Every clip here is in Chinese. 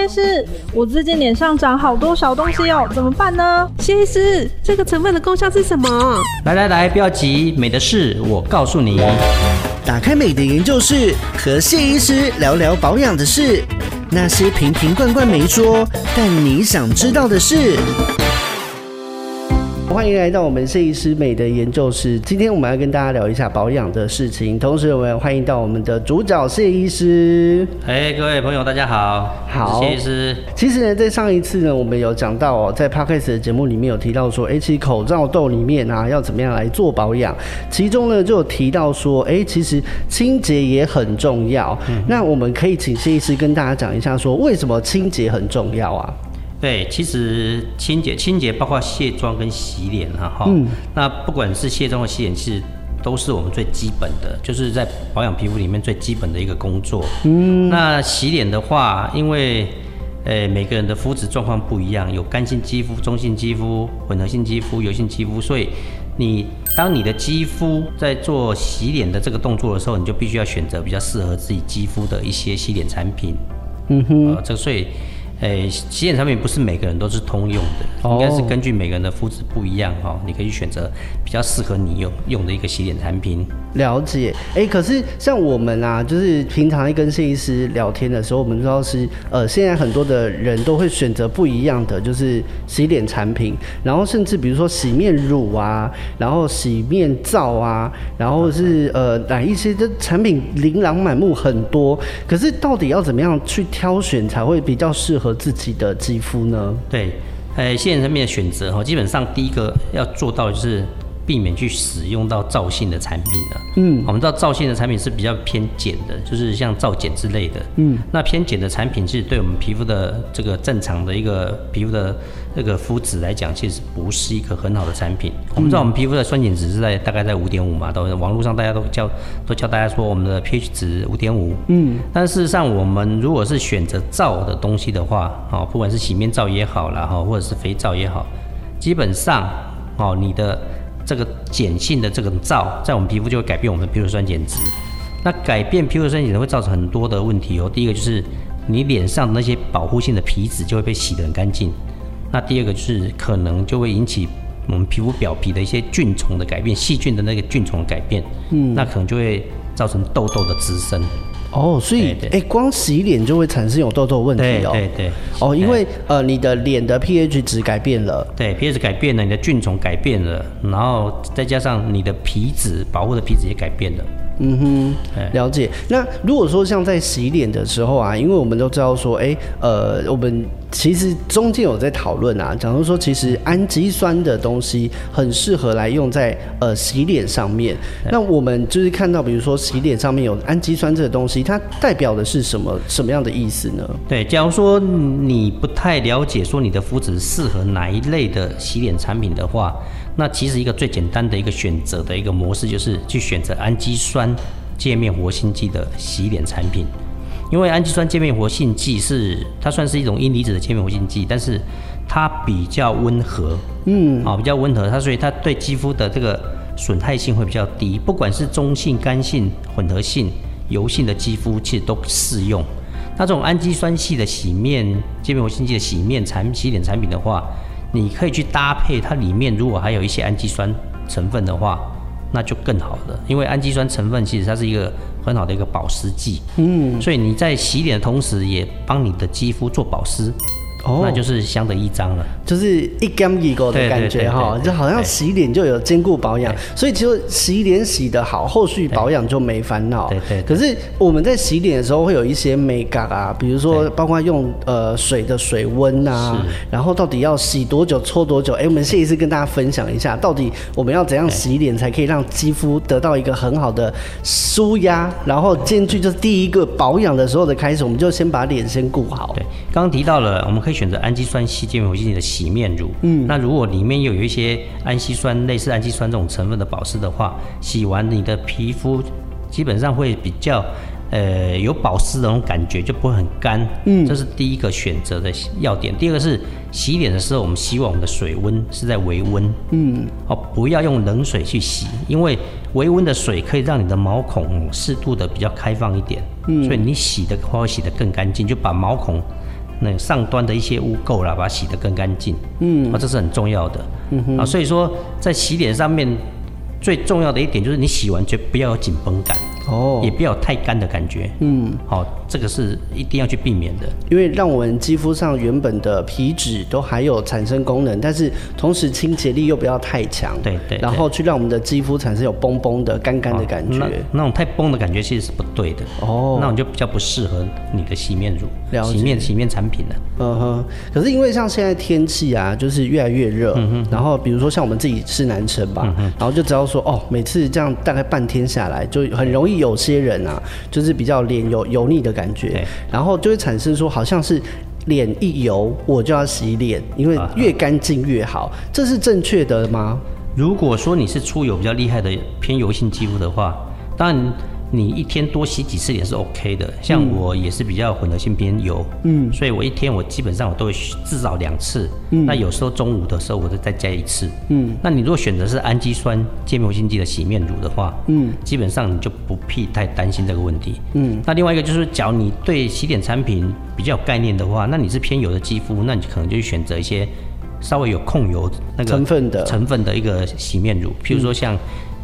谢医师，我最近脸上长好多小东西哦，怎么办呢？谢医师，这个成分的功效是什么？来来来，不要急，美的事我告诉你。打开美的研究室，和谢医师聊聊保养的事，那些瓶瓶罐罐没说，但你想知道的事。欢迎来到我们谢医师美的研究室。今天我们要跟大家聊一下保养的事情，同时我们欢迎到我们的主角谢医师。哎，各位朋友，大家好，好，谢医师。其实呢，在上一次呢，我们有讲到哦，在 Podcast 的节目里面有提到说，哎，其实口罩痘里面啊，要怎么样来做保养？其中呢，就有提到说，哎，其实清洁也很重要。嗯。那我们可以请谢医师跟大家讲一下，说为什么清洁很重要啊？对，其实清洁清洁包括卸妆跟洗脸哈哈。嗯。那不管是卸妆和洗脸，其实都是我们最基本的，就是在保养皮肤里面最基本的一个工作。嗯。那洗脸的话，因为呃每个人的肤质状况不一样，有干性肌肤、中性肌肤、混合性肌肤、油性肌肤，所以你当你的肌肤在做洗脸的这个动作的时候，你就必须要选择比较适合自己肌肤的一些洗脸产品。嗯哼。呃，这所以。诶，洗脸产品不是每个人都是通用的，应该是根据每个人的肤质不一样哈，你可以选择比较适合你用用的一个洗脸产品。了解，诶，可是像我们啊，就是平常一跟设计师聊天的时候，我们知道是呃，现在很多的人都会选择不一样的就是洗脸产品，然后甚至比如说洗面乳啊，然后洗面皂啊，然后是呃，哪一些的产品琳琅满目很多，可是到底要怎么样去挑选才会比较适合自己的肌肤呢？对，呃，洗脸产品的选择哈，基本上第一个要做到的就是。避免去使用到皂性的产品了。嗯，我们知道皂性的产品是比较偏碱的，就是像皂碱之类的。嗯，那偏碱的产品其实对我们皮肤的这个正常的一个皮肤的那个肤质来讲，其实不是一个很好的产品。嗯、我们知道我们皮肤的酸碱值是在大概在五点五嘛，都网络上大家都叫都叫大家说我们的 pH 值五点五。嗯，但事实上我们如果是选择皂的东西的话，哦，不管是洗面皂也好啦，哈，或者是肥皂也好，基本上哦，你的这个碱性的这个皂，在我们皮肤就会改变我们的皮肤酸碱值。那改变皮肤酸碱值会造成很多的问题哦。第一个就是你脸上的那些保护性的皮脂就会被洗得很干净。那第二个就是可能就会引起我们皮肤表皮的一些菌虫的改变，细菌的那个菌虫的改变。嗯，那可能就会造成痘痘的滋生。哦，所以哎、欸，光洗脸就会产生有痘痘问题哦。对对对。哦，因为呃，你的脸的 pH 值改变了。对，pH 改变了，你的菌种改变了，然后再加上你的皮脂保护的皮脂也改变了。嗯哼，了解。那如果说像在洗脸的时候啊，因为我们都知道说，哎、欸，呃，我们其实中间有在讨论啊，假如说其实氨基酸的东西很适合来用在呃洗脸上面。那我们就是看到，比如说洗脸上面有氨基酸这个东西，它代表的是什么什么样的意思呢？对，假如说你不太了解说你的肤质适合哪一类的洗脸产品的话。那其实一个最简单的一个选择的一个模式，就是去选择氨基酸界面活性剂的洗脸产品，因为氨基酸界面活性剂是它算是一种阴离子的界面活性剂，但是它比较温和，嗯，啊比较温和，它所以它对肌肤的这个损害性会比较低，不管是中性、干性、混合性、油性的肌肤，其实都适用。那这种氨基酸系的洗面界面活性剂的洗面产洗脸产品的话，你可以去搭配它里面，如果还有一些氨基酸成分的话，那就更好了。因为氨基酸成分其实它是一个很好的一个保湿剂，嗯，所以你在洗脸的同时，也帮你的肌肤做保湿。哦，那就是相得益彰了，就是一干一个的感觉哈，就好像洗脸就有兼顾保养，所以其实洗脸洗得好，后续保养就没烦恼。对对。可是我们在洗脸的时候会有一些美感啊，比如说包括用呃水的水温啊，然后到底要洗多久、搓多久？哎，我们谢一次跟大家分享一下，到底我们要怎样洗脸才可以让肌肤得到一个很好的舒压，然后兼具就是第一个保养的时候的开始，我们就先把脸先顾好。对，刚刚提到了，我们可以。选择氨基酸系界面活性剂的洗面乳，嗯，那如果里面又有一些氨基酸，类似氨基酸这种成分的保湿的话，洗完你的皮肤基本上会比较，呃，有保湿的那种感觉，就不会很干，嗯，这是第一个选择的要点。第二个是洗脸的时候，我们希望我们的水温是在微温，嗯，哦，不要用冷水去洗，因为微温的水可以让你的毛孔适度的比较开放一点，嗯，所以你洗的话会洗得更干净，就把毛孔。那上端的一些污垢啦，把它洗得更干净。嗯，啊，这是很重要的。嗯哼，啊，所以说在洗脸上面最重要的一点就是你洗完就不要有紧绷感。哦，也不要太干的感觉。嗯，好，这个是一定要去避免的，因为让我们肌肤上原本的皮脂都还有产生功能，但是同时清洁力又不要太强。对对，对。然后去让我们的肌肤产生有绷绷的、干干的感觉。那，那种太绷的感觉其实是不对的。哦。那种就比较不适合你的洗面乳、洗面洗面产品了。嗯哼。可是因为像现在天气啊，就是越来越热。嗯哼。然后比如说像我们自己是男生吧。然后就知道说，哦，每次这样大概半天下来，就很容易。有些人啊，就是比较脸有油腻的感觉，然后就会产生说，好像是脸一油我就要洗脸，因为越干净越好，这是正确的吗？如果说你是出油比较厉害的偏油性肌肤的话，当然。你一天多洗几次也是 OK 的，像我也是比较混合性偏油，嗯，所以我一天我基本上我都会至少两次，嗯，那有时候中午的时候我就再加一次，嗯，那你如果选择是氨基酸界面活性剂的洗面乳的话，嗯，基本上你就不必太担心这个问题，嗯，那另外一个就是，假如你对洗脸产品比较有概念的话，那你是偏油的肌肤，那你可能就选择一些稍微有控油那个成分的。成分的一个洗面乳，譬如说像。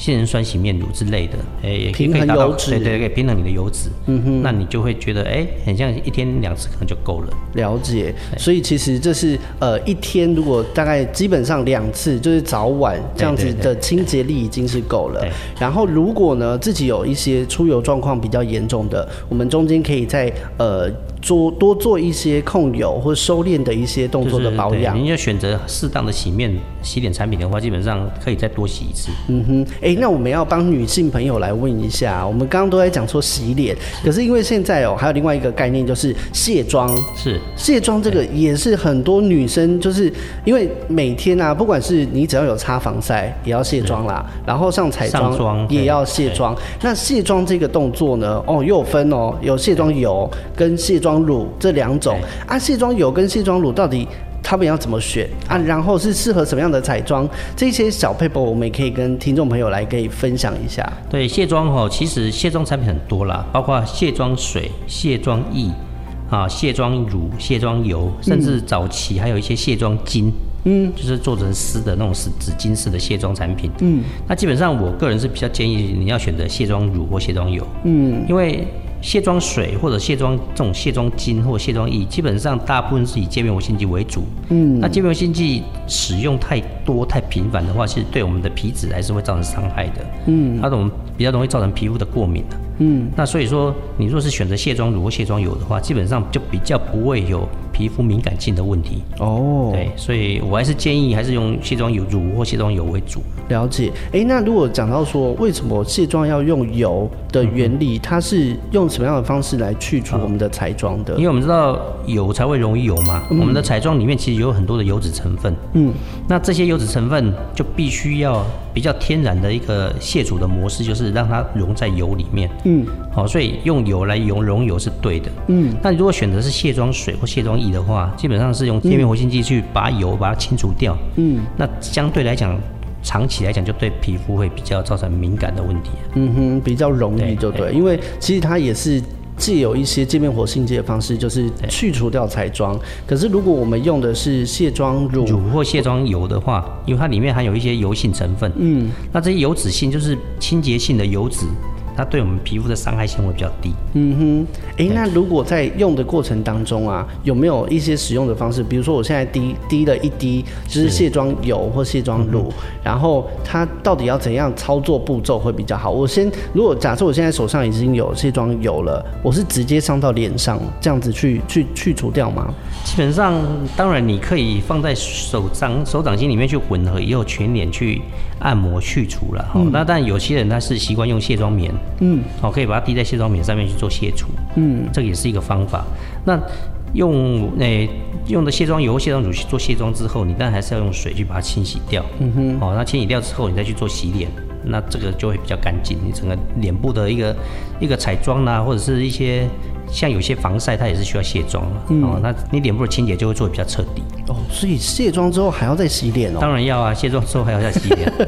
杏仁酸洗面乳之类的，哎、欸，也可以达到，对对，可以平衡你的油脂。嗯哼，那你就会觉得，哎、欸，很像一天两次可能就够了。了解，所以其实这是呃一天如果大概基本上两次，就是早晚这样子的清洁力已经是够了。然后如果呢自己有一些出油状况比较严重的，我们中间可以在呃。做多做一些控油或收敛的一些动作的保养，您要选择适当的洗面洗脸产品的话，基本上可以再多洗一次。嗯哼，哎、欸，那我们要帮女性朋友来问一下，我们刚刚都在讲说洗脸，可是因为现在哦、喔，还有另外一个概念就是卸妆，是。卸妆这个也是很多女生就是因为每天啊，不管是你只要有擦防晒也要卸妆啦，然后上彩妆也要卸妆。那卸妆这个动作呢，哦，又有分哦、喔，有卸妆油跟卸妆。乳这两种啊，卸妆油跟卸妆乳到底他们要怎么选啊？然后是适合什么样的彩妆？这些小撇步我们也可以跟听众朋友来可以分享一下。对，卸妆哈，其实卸妆产品很多啦，包括卸妆水、卸妆液啊、卸妆乳、卸妆油，甚至早期还有一些卸妆巾，嗯，就是做成丝的那种纸纸巾式的卸妆产品，嗯，那基本上我个人是比较建议你要选择卸妆乳或卸妆油，嗯，因为。卸妆水或者卸妆这种卸妆巾或卸妆液，基本上大部分是以界面活性剂为主。嗯，那界面活性剂使用太多太频繁的话，其实对我们的皮脂还是会造成伤害的。嗯，它容比较容易造成皮肤的过敏。嗯，那所以说，你若是选择卸妆乳或卸妆油的话，基本上就比较不会有皮肤敏感性的问题。哦，对，所以我还是建议还是用卸妆油乳或卸妆油为主。了解。哎、欸，那如果讲到说为什么卸妆要用油的原理，嗯、它是用什么样的方式来去除我们的彩妆的？因为我们知道油才会溶于油嘛，嗯、我们的彩妆里面其实有很多的油脂成分。嗯，那这些油脂成分就必须要比较天然的一个卸除的模式，就是让它溶在油里面。嗯，好，所以用油来溶溶油是对的。嗯，那如果选择是卸妆水或卸妆液的话，基本上是用界面活性剂去把油把它清除掉。嗯，那相对来讲，长期来讲就对皮肤会比较造成敏感的问题。嗯哼，比较容易就对，对，因为其实它也是。借有一些界面活性剂的方式，就是去除掉彩妆。可是如果我们用的是卸妆乳，乳或卸妆油的话，因为它里面含有一些油性成分，嗯，那这些油脂性就是清洁性的油脂。它对我们皮肤的伤害性会比较低。嗯哼，哎、欸，那如果在用的过程当中啊，有没有一些使用的方式？比如说我现在滴滴了一滴，就是卸妆油或卸妆乳，然后它到底要怎样操作步骤会比较好？我先，如果假设我现在手上已经有卸妆油了，我是直接上到脸上这样子去去去除掉吗？基本上，当然你可以放在手掌手掌心里面去混合，以后全脸去按摩去除了。嗯、那但有些人他是习惯用卸妆棉。嗯，好，可以把它滴在卸妆棉上面去做卸除。嗯，这个也是一个方法。那用诶、欸、用的卸妆油、卸妆乳去做卸妆之后，你当然还是要用水去把它清洗掉。嗯哼，哦，那清洗掉之后，你再去做洗脸，那这个就会比较干净。你整个脸部的一个一个彩妆啊，或者是一些像有些防晒，它也是需要卸妆了。嗯、哦，那你脸部的清洁就会做的比较彻底。哦，所以卸妆之后还要再洗脸哦？当然要啊，卸妆之后还要再洗脸。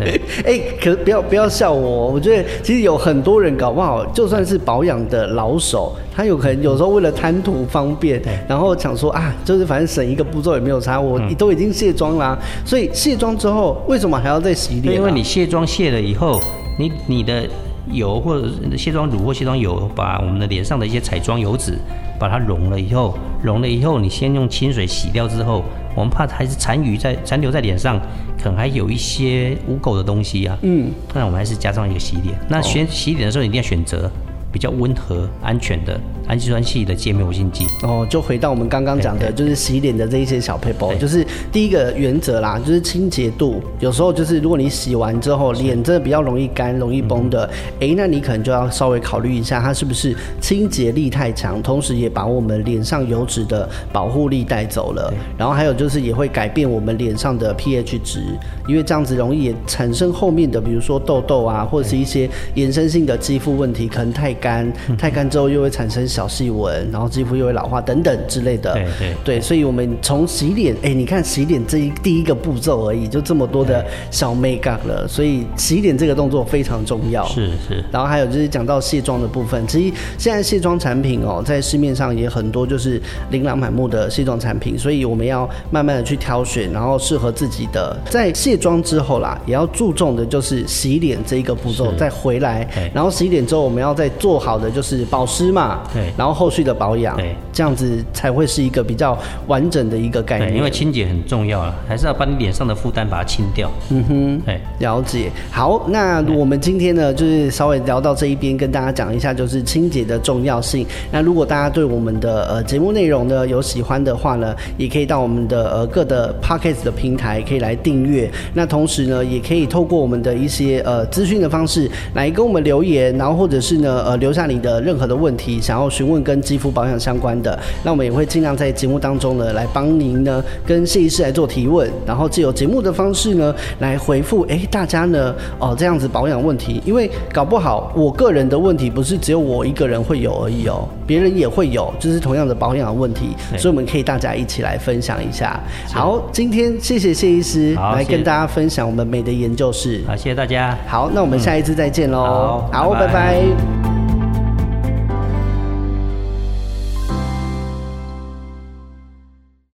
哎、欸，可不要不要笑我，我觉得其实有很多人搞不好，就算是保养的老手，他有可能有时候为了贪图方便，然后想说啊，就是反正省一个步骤也没有差，我都已经卸妆啦。嗯、所以卸妆之后为什么还要再洗脸、啊？因为你卸妆卸了以后，你你的。油或者卸妆乳或卸妆油，把我们的脸上的一些彩妆油脂把它溶了以后，溶了以后，你先用清水洗掉之后，我们怕还是残余在残留在脸上，可能还有一些污垢的东西啊。嗯，那我们还是加上一个洗脸。那选洗脸的时候，一定要选择比较温和、安全的。氨基酸系的界面活性剂哦，就回到我们刚刚讲的，就是洗脸的这一些小配包，就是第一个原则啦，就是清洁度。有时候就是如果你洗完之后脸真的比较容易干、容易崩的，哎、欸，那你可能就要稍微考虑一下，它是不是清洁力太强，同时也把我们脸上油脂的保护力带走了。然后还有就是也会改变我们脸上的 pH 值，因为这样子容易也产生后面的，比如说痘痘啊，或者是一些衍生性的肌肤问题，可能太干，太干之后又会产生。小细纹，然后肌肤又会老化等等之类的。对对对，所以我们从洗脸，哎，你看洗脸这一第一个步骤而已，就这么多的小美感了。所以洗脸这个动作非常重要。是是。然后还有就是讲到卸妆的部分，其实现在卸妆产品哦，在市面上也很多，就是琳琅满目的卸妆产品。所以我们要慢慢的去挑选，然后适合自己的。在卸妆之后啦，也要注重的就是洗脸这一个步骤，再回来。然后洗脸之后，我们要再做好的就是保湿嘛。然后后续的保养，对，这样子才会是一个比较完整的一个概念。因为清洁很重要啊，还是要把你脸上的负担把它清掉。嗯哼，哎，了解。好，那我们今天呢，就是稍微聊到这一边，跟大家讲一下，就是清洁的重要性。那如果大家对我们的呃节目内容呢有喜欢的话呢，也可以到我们的呃各的 Podcast 的平台可以来订阅。那同时呢，也可以透过我们的一些呃资讯的方式来跟我们留言，然后或者是呢呃留下你的任何的问题，想要询问跟肌肤保养相关的，那我们也会尽量在节目当中呢，来帮您呢跟谢医师来做提问，然后借由节目的方式呢来回复，哎，大家呢哦这样子保养问题，因为搞不好我个人的问题不是只有我一个人会有而已哦，别人也会有，就是同样的保养的问题，所以我们可以大家一起来分享一下。好，今天谢谢谢医师来跟大家分享我们美的研究室，好，谢谢大家。好，那我们下一次再见喽，嗯，好。拜拜。